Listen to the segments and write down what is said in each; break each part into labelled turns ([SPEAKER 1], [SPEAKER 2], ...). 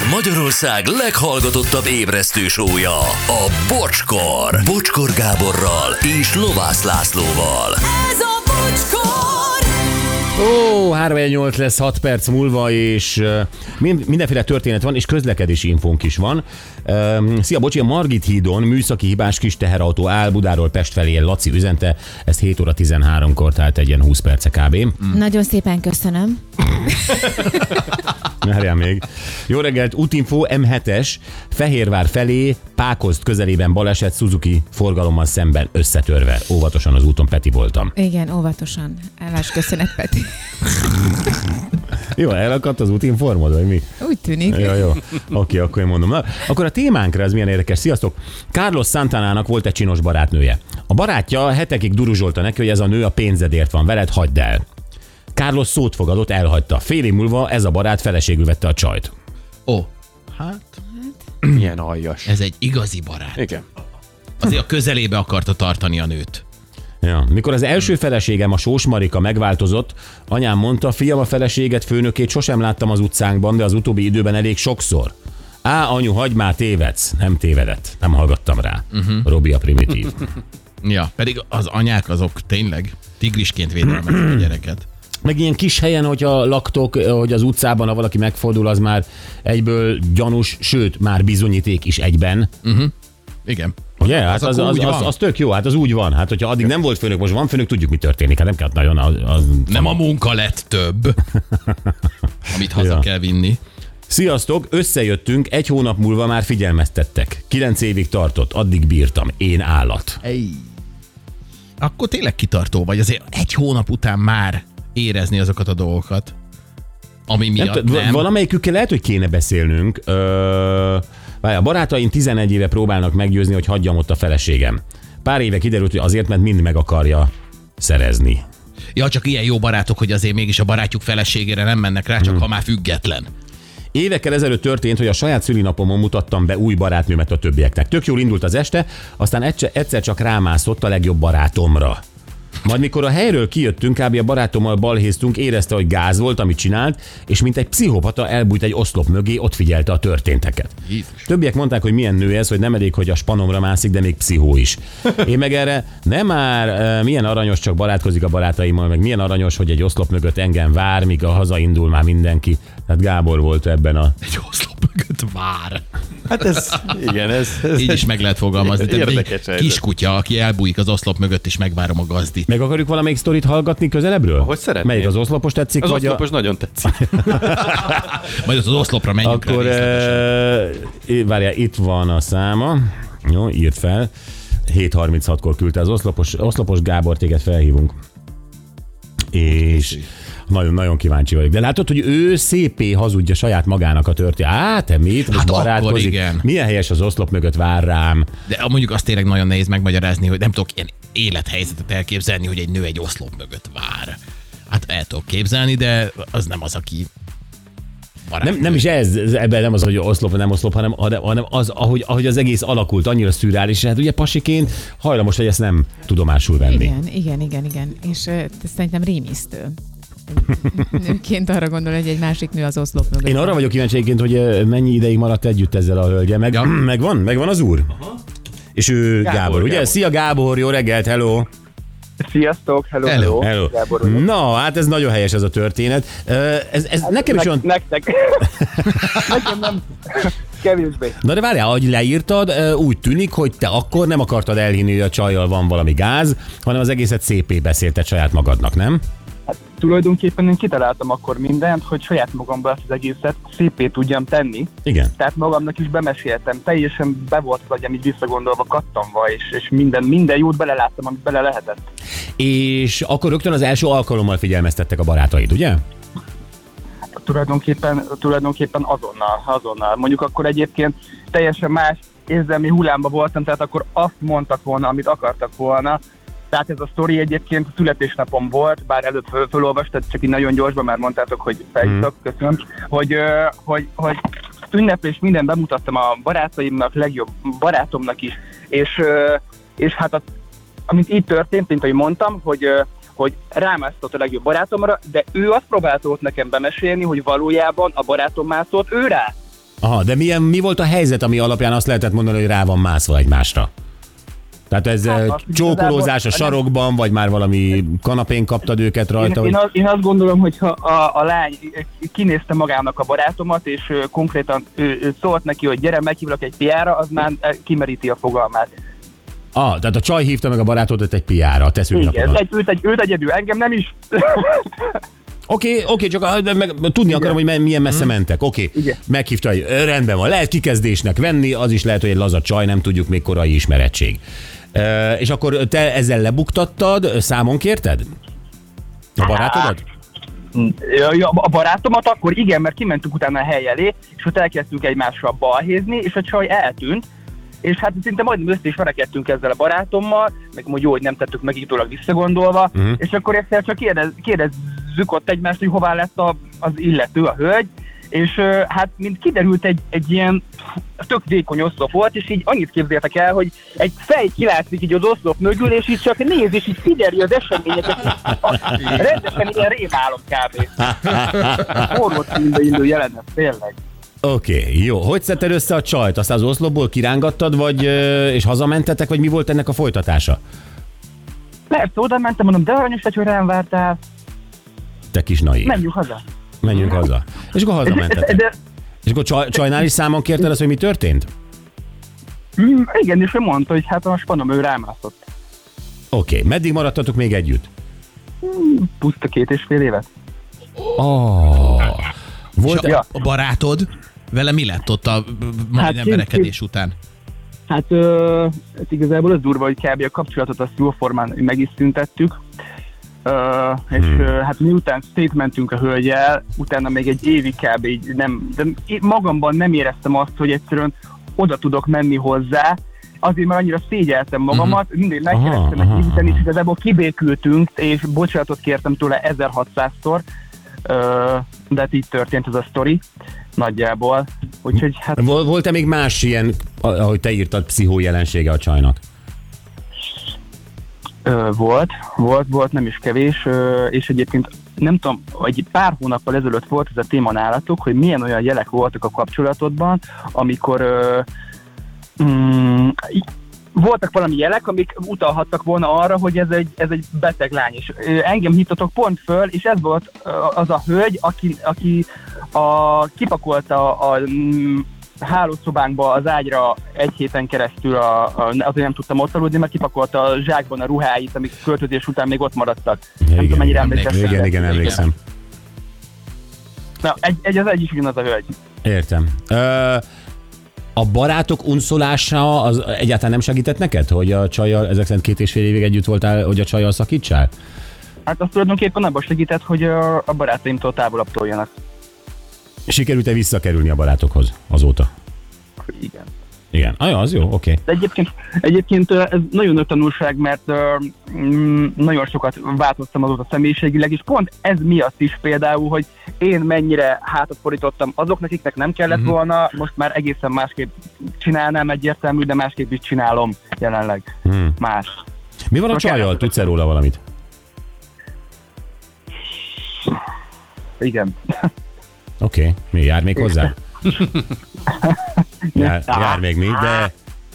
[SPEAKER 1] Ez Magyarország leghallgatottabb ébresztő sója, a Bocskor. Bocskor Gáborral és Lovász Lászlóval.
[SPEAKER 2] Ez a bocskor!
[SPEAKER 3] Ó, 3 lesz 6 perc múlva, és uh, mind- mindenféle történet van, és közlekedési infónk is van. Szia, bocsi, a Margit hídon műszaki hibás kis teherautó áll Budáról Pest felé, Laci üzente, ez 7 óra 13-kor, tehát egy ilyen 20 perce kb.
[SPEAKER 4] Nagyon szépen köszönöm.
[SPEAKER 3] Várjál még. Jó reggelt, útinfo M7-es, Fehérvár felé, Pákozt közelében baleset, Suzuki forgalommal szemben összetörve. Óvatosan az úton Peti voltam.
[SPEAKER 4] Igen, óvatosan. Állás köszönet, Peti.
[SPEAKER 3] Jó, elakadt az útinformod, vagy mi?
[SPEAKER 4] Úgy tűnik.
[SPEAKER 3] Ja, jó. Oké, akkor én mondom. Na, akkor a témánkra ez milyen érdekes. Sziasztok! Carlos Santanának volt egy csinos barátnője. A barátja hetekig duruzsolta neki, hogy ez a nő a pénzedért van veled, hagyd el. Carlos szót fogadott, elhagyta. Fél év múlva ez a barát feleségül vette a csajt.
[SPEAKER 5] Ó, hát
[SPEAKER 6] Milyen aljas.
[SPEAKER 5] ez egy igazi barát.
[SPEAKER 6] Igen.
[SPEAKER 5] Azért a közelébe akarta tartani a nőt.
[SPEAKER 3] Ja. Mikor az első feleségem, a Sós Marika megváltozott, anyám mondta, fiam a feleséget, főnökét sosem láttam az utcánkban, de az utóbbi időben elég sokszor. Á, anyu, hagyd már, tévedsz. Nem tévedett. Nem hallgattam rá. Uh-huh. Robi a primitív.
[SPEAKER 5] Ja, pedig az anyák azok tényleg tigrisként védelmezik a gyereket.
[SPEAKER 3] Meg ilyen kis helyen, hogyha laktok, hogy az utcában, ha valaki megfordul, az már egyből gyanús, sőt, már bizonyíték is egyben.
[SPEAKER 5] Igen.
[SPEAKER 3] Ugye? Hát az,
[SPEAKER 5] Az
[SPEAKER 3] az, az, az, az, tök jó, hát az úgy van. Hát, hogyha addig nem volt főnök, most van főnök, tudjuk, mi történik. Hát nem kell nagyon az, az...
[SPEAKER 5] Nem a munka lett több, amit haza
[SPEAKER 3] Ja.
[SPEAKER 5] kell vinni.
[SPEAKER 3] Sziasztok, összejöttünk, egy hónap múlva már figyelmeztettek. Kilenc évig tartott, addig bírtam. Én állat.
[SPEAKER 5] Ej. Akkor tényleg kitartó vagy, azért egy hónap után már érezni azokat a dolgokat, ami
[SPEAKER 3] Nem,
[SPEAKER 5] miatt
[SPEAKER 3] tudom,
[SPEAKER 5] nem.
[SPEAKER 3] Valamelyikükkel lehet, hogy kéne beszélnünk. Ö, várj, a barátaim 11 éve próbálnak meggyőzni, hogy hagyjam ott a feleségem. Pár éve kiderült, hogy azért, mert mind meg akarja szerezni.
[SPEAKER 5] Ja, csak ilyen jó barátok, hogy azért mégis a barátjuk feleségére nem mennek rá,
[SPEAKER 3] Hmm.
[SPEAKER 5] csak ha már független.
[SPEAKER 3] Évekkel ezelőtt történt, hogy a saját szülinapomon mutattam be új barátnőmet a többieknek. Tök jól indult az este, aztán egyszer csak rámászott a legjobb barátomra. Majd mikor a helyről kijöttünk, kb. a barátommal balhéztunk, érezte, hogy gáz volt, amit csinált, és mint egy pszichopata elbújt egy oszlop mögé, ott figyelte a történteket.
[SPEAKER 5] Jézus.
[SPEAKER 3] Többiek mondták, hogy milyen nő ez, hogy nem elég, hogy a spanomra mászik, de még pszichó is. Én meg erre nem már milyen aranyos, csak barátkozik a barátaimmal, meg milyen aranyos, hogy egy oszlop mögött engem vár, míg a hazaindul már mindenki. Tehát Gábor volt ebben a...
[SPEAKER 5] Egy oszlop mögött vár.
[SPEAKER 6] Hát ez, igen, ez, ez
[SPEAKER 5] Így is meg lehet fogalmazni.
[SPEAKER 6] Érdekes
[SPEAKER 5] egy kiskutya, aki elbújik az oszlop mögött, és megvárom a gazdit.
[SPEAKER 3] Meg akarjuk valamelyik sztorit hallgatni közelebbről?
[SPEAKER 6] Ahogy szeretnél.
[SPEAKER 3] Melyik az oszlopos tetszik?
[SPEAKER 6] az
[SPEAKER 3] vagy
[SPEAKER 6] oszlopos nagyon tetszik.
[SPEAKER 5] Majd az oszlopra
[SPEAKER 3] a...
[SPEAKER 5] menjünk
[SPEAKER 3] Akkor,
[SPEAKER 5] rá
[SPEAKER 3] e... várjál, itt van a száma. Jó, írt fel. 7.36-kor küldte az oszlopos, oszlopos Gábor, téged felhívunk. És nagyon-nagyon kíváncsi vagyok. De látod, hogy ő szépé hazudja saját magának a történet. Á, te mit?
[SPEAKER 5] Hát
[SPEAKER 3] barátkozik.
[SPEAKER 5] igen.
[SPEAKER 3] Milyen helyes az oszlop mögött vár rám.
[SPEAKER 5] De mondjuk azt tényleg nagyon nehéz megmagyarázni, hogy nem tudok ilyen élethelyzetet elképzelni, hogy egy nő egy oszlop mögött vár. Hát el tudok képzelni, de az nem az, aki barát.
[SPEAKER 3] Nem, nem is ez, ez- ebben nem az, hogy oszlop, nem oszlop, hanem, hanem hanem az, ahogy, ahogy az egész alakult, annyira szürreális, hát ugye pasiként hajlamos, hogy ezt nem tudomásul venni.
[SPEAKER 4] Igen, igen, igen, igen. És ez szerintem rémisztő. Nőként arra gondol, hogy egy másik nő az oszlop mögött.
[SPEAKER 3] Én arra vagyok kíváncsi egyébként, hogy mennyi ideig maradt együtt ezzel a hölgyel. Meg,
[SPEAKER 5] Ja.
[SPEAKER 3] megvan? Megvan az úr? És ő Gábor,
[SPEAKER 6] Gábor,
[SPEAKER 3] ugye?
[SPEAKER 6] Gábor.
[SPEAKER 3] Szia Gábor, jó reggelt, hello!
[SPEAKER 7] Sziasztok, hello,
[SPEAKER 5] Hello.
[SPEAKER 7] hello.
[SPEAKER 3] hello.
[SPEAKER 7] Gábor vagyok.
[SPEAKER 3] Na, hát ez nagyon helyes ez a történet. Ez, ez nekem is
[SPEAKER 7] Ne-
[SPEAKER 3] olyan...
[SPEAKER 7] Nektek. Nekem nem. Kevésbé.
[SPEAKER 3] Na de várjál, ahogy leírtad, úgy tűnik, hogy te akkor nem akartad elhinni, hogy a csajjal van valami gáz, hanem az egészet szépé beszélted saját magadnak, nem?
[SPEAKER 7] Tulajdonképpen én kitaláltam akkor mindent, hogy saját magamban ezt az egészet szépé tudjam tenni.
[SPEAKER 3] Igen.
[SPEAKER 7] Tehát magamnak is bemeséltem. Teljesen be volt az agyam így visszagondolva kattanva, és, és minden, minden jót beleláttam, amit bele lehetett.
[SPEAKER 3] És akkor rögtön az első alkalommal figyelmeztettek a barátaid, ugye?
[SPEAKER 7] Tulajdonképpen, tulajdonképpen azonnal, azonnal. Mondjuk akkor egyébként teljesen más érzelmi hullámba voltam, tehát akkor azt mondtak volna, amit akartak volna. Tehát ez a sztori egyébként a születésnapom volt, bár előtt föl, fölolvastad, csak így nagyon gyorsban már mondtátok, hogy felhívtak, köszönöm, hogy, hogy, hogy ünneplés minden bemutattam a barátaimnak, legjobb barátomnak is, és, és hát a, amint így történt, mint ahogy mondtam, hogy hogy rámászott a legjobb barátomra, de ő azt próbálta ott nekem bemesélni, hogy valójában a barátom mászott ő rá.
[SPEAKER 3] Aha, de milyen, mi volt a helyzet, ami alapján azt lehetett mondani, hogy rá van mászva egymásra? Tehát ez
[SPEAKER 7] Hát, azt
[SPEAKER 3] csókolózás a sarokban, vagy már valami kanapén kaptad őket
[SPEAKER 7] Én,
[SPEAKER 3] rajta?
[SPEAKER 7] én,
[SPEAKER 3] Hogy...
[SPEAKER 7] az, én azt gondolom, hogy ha a, a lány kinézte magának a barátomat, és ő, konkrétan ő, ő szólt neki, hogy gyere, meghívlak egy piára, az már kimeríti a fogalmát.
[SPEAKER 3] Ah, tehát a csaj hívta meg a barátodat egy piára a te
[SPEAKER 7] Igen, egy, őt, egy, őt egyedül, engem nem is.
[SPEAKER 3] Oké, oké, csak ah, de meg, tudni akarom, hogy milyen messze mentek. Oké,
[SPEAKER 7] Igen.
[SPEAKER 3] meghívta, rendben van, lehet kikezdésnek venni, az is lehet, hogy egy laza csaj, nem tudjuk, még korai ismerettség. És akkor te ezzel lebuktattad, számon kérted? A barátodat?
[SPEAKER 7] Ja, a barátomat akkor igen, mert kimentünk utána a hely elé, és ott elkezdtünk egymással balhézni, és a csaj eltűnt, és hát szinte majdnem össze is verekedtünk ezzel a barátommal, meg hogy jó, hogy nem tettük meg így visszagondolva, uh-huh. és akkor egyszer csak kérdez, kérdezzük ott egymást, hogy hová lett a, az illető, a hölgy, és hát mint kiderült egy, egy ilyen tök vékony oszlop volt, és így annyit képzeltek el, hogy egy fej kilátszik így az oszlop mögül, és így csak néz, és így figyeli az eseményeket. Rendesen ilyen rémálom kb. Horror filmbe indul jelenet, tényleg.
[SPEAKER 3] Oké, okay, jó. Hogy szedted össze a csajt? Aztán az oszlopból kirángattad, vagy, és hazamentetek, vagy mi volt ennek a folytatása?
[SPEAKER 7] Persze, oda mentem, mondom, de aranyos vagy, hogy rám vártál,
[SPEAKER 3] Te kis naív.
[SPEAKER 7] menjünk haza.
[SPEAKER 3] Menjünk haza. És akkor hazamentetek.
[SPEAKER 7] de,
[SPEAKER 3] És akkor csaj, csajnál is számon kérted azt, hogy mi történt?
[SPEAKER 7] mm, igen, és ő mondta, hogy hát a spanom ő rámászott.
[SPEAKER 3] Oké, okay. meddig maradtatok még együtt?
[SPEAKER 7] Puszta két és fél évet.
[SPEAKER 3] Oh. Volt,
[SPEAKER 7] Ja.
[SPEAKER 5] A barátod, vele mi lett ott a majdnem
[SPEAKER 7] Hát,
[SPEAKER 5] verekedés után?
[SPEAKER 7] Hát, ö, hát igazából az durva, hogy kb. a kapcsolatot azt jóformán meg is szüntettük. Ö, és
[SPEAKER 3] Hmm.
[SPEAKER 7] ö, hát miután szétmentünk a hölgyel, utána még egy évig kb. így nem, de én magamban nem éreztem azt, hogy egyszerűen oda tudok menni hozzá, azért mert annyira szégyeltem magamat, uh-huh. mindig megkerestem egy héten, és igazából kibékültünk, és bocsánatot kértem tőle 1600-szor, Ö, de hát így történt ez a sztori nagyjából. Úgyhogy hát
[SPEAKER 3] Vol- volt-e még más ilyen, ahogy te írtad, pszichó jelensége a csajnak?
[SPEAKER 7] Volt, volt, volt, nem is kevés, és egyébként nem tudom, egy pár hónappal ezelőtt volt ez a téma nálatok, hogy milyen olyan jelek voltak a kapcsolatodban, amikor mm, voltak valami jelek, amik utalhattak volna arra, hogy ez egy, ez egy beteg lány, és engem hívtatok pont föl, és ez volt az a hölgy, aki, aki a, kipakolta a, a mm, hálószobánkba az ágyra egy héten keresztül, a, a, azért nem tudtam ott aludni, mert kipakolta a zsákban a ruháit, amik költözés után még ott maradtak. nem tudom, mennyire
[SPEAKER 5] emlékszem.
[SPEAKER 7] emlékeztek.
[SPEAKER 3] Igen, igen, emlékszem.
[SPEAKER 7] Na, egy, egy, az egy is ugyanaz a hölgy.
[SPEAKER 3] Értem. Ö, a barátok unszolása az egyáltalán nem segített neked, hogy a csajjal ezek szerint két és fél évig együtt voltál, hogy a csajjal szakítsál?
[SPEAKER 7] Hát az tulajdonképpen abban segített, hogy a, a barátaimtól távolabb toljanak.
[SPEAKER 3] Sikerült-e visszakerülni a barátokhoz azóta?
[SPEAKER 7] Igen.
[SPEAKER 3] Igen. Ah, jó, az jó, oké. Okay.
[SPEAKER 7] De egyébként, egyébként ez nagyon nagy tanulság, mert mm, nagyon sokat változtam azóta személyiségileg, és pont ez miatt is például, hogy én mennyire hátat fordítottam azoknak, akiknek nem kellett uh-huh. volna, most már egészen másképp csinálnám egyértelmű, de másképp is csinálom jelenleg.
[SPEAKER 3] Hmm.
[SPEAKER 7] Más.
[SPEAKER 3] Mi van a
[SPEAKER 7] Most
[SPEAKER 3] csajjal? Tudsz-e róla valamit?
[SPEAKER 7] Igen.
[SPEAKER 3] Oké, okay. mi jár még hozzá? jár, jár még mi, de...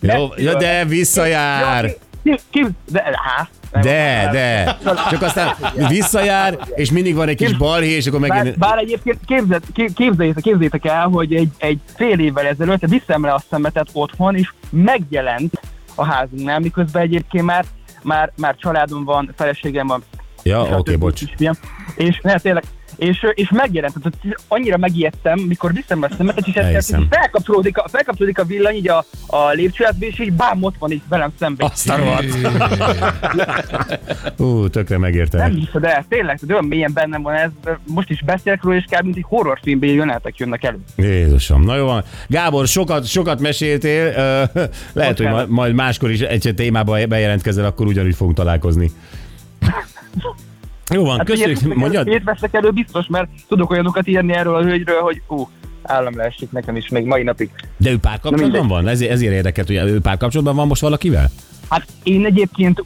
[SPEAKER 3] Jó, jó, de visszajár!
[SPEAKER 7] Ki, ki, de, há,
[SPEAKER 3] De, de. Csak aztán visszajár, és mindig van egy kis balhé, és akkor
[SPEAKER 7] Bár,
[SPEAKER 3] megint...
[SPEAKER 7] bár egyébként képzeld, kép- képzeljétek, képzeljétek el, hogy egy, egy fél évvel ezelőtt viszem le a szemetet otthon, és megjelent a házunknál, miközben egyébként már, már, már családom van, feleségem van,
[SPEAKER 3] Ja,
[SPEAKER 7] és
[SPEAKER 3] oké,
[SPEAKER 7] többi
[SPEAKER 3] bocs.
[SPEAKER 7] kisfiam. És ne, tényleg, és, és megjelent, tehát annyira megijedtem, mikor viszem a szemetet, és ez felkapcsolódik, a, felkapcsolódik a villany így a, a lépcsőházba, és így bám, ott van így velem szemben.
[SPEAKER 3] Azt a. Ú, tökre megérte.
[SPEAKER 7] Nem hiszed el, tényleg, de olyan mélyen bennem van ez, de most is beszélek róla, és kb. mint egy horrorfilmben jelenetek jönnek elő.
[SPEAKER 3] Jézusom, na jó van. Gábor, sokat, sokat meséltél, lehet, hogy ma- majd máskor is egy témába bejelentkezel, akkor ugyanúgy fogunk találkozni. Jó van,
[SPEAKER 7] Hát
[SPEAKER 3] köszönjük, mondjad?
[SPEAKER 7] Ilyet veszek elő biztos, mert tudok olyanokat írni erről a hölgyről, hogy ú, állam leesik nekem is még mai napig.
[SPEAKER 3] De ő párkapcsolatban van? Ezért, ezért érdekelt, hogy ő párkapcsolatban van most valakivel?
[SPEAKER 7] Hát én egyébként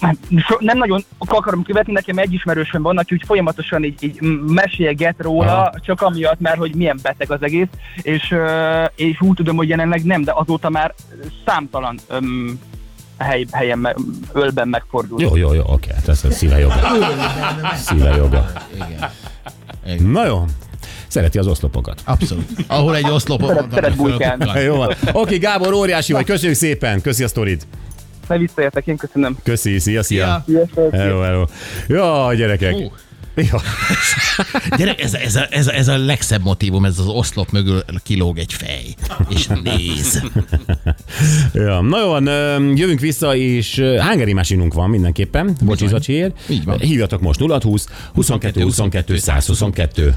[SPEAKER 7] hát nem nagyon akarom követni, nekem egy ismerősöm van, aki úgy folyamatosan így, így mesélget róla,
[SPEAKER 3] Aha.
[SPEAKER 7] csak amiatt, mert hogy milyen beteg az egész, és, és úgy tudom, hogy jelenleg nem, de azóta már számtalan öm, hely, helyen, me- ölben megfordult.
[SPEAKER 3] Jó, jó, jó, oké, hát ez a szíve joga. Szíve joga.
[SPEAKER 5] Igen.
[SPEAKER 3] Na jó, szereti az oszlopokat.
[SPEAKER 5] Abszolút. Ahol egy
[SPEAKER 7] Szeret-
[SPEAKER 5] van,
[SPEAKER 7] szeret bujkálni.
[SPEAKER 5] fölbukkan.
[SPEAKER 3] Jó van. Oké, Gábor, óriási vagy, köszönjük szépen, köszi a sztorid.
[SPEAKER 7] Ne visszaértek, én köszönöm.
[SPEAKER 3] Köszi, szia, szia.
[SPEAKER 7] Sziasztok!
[SPEAKER 3] Hello, hello. Jó, gyerekek.
[SPEAKER 5] Hú.
[SPEAKER 3] Jó.
[SPEAKER 5] Gyerek, ez, ez, a, ez, a, ez a legszebb motivum, ez az oszlop mögül kilóg egy fej, és néz.
[SPEAKER 3] Ja, na jó, van, jövünk vissza, és ö, Hungary másinunk van mindenképpen.
[SPEAKER 5] Így van.
[SPEAKER 3] Hívjatok most 0 20 22 22 122.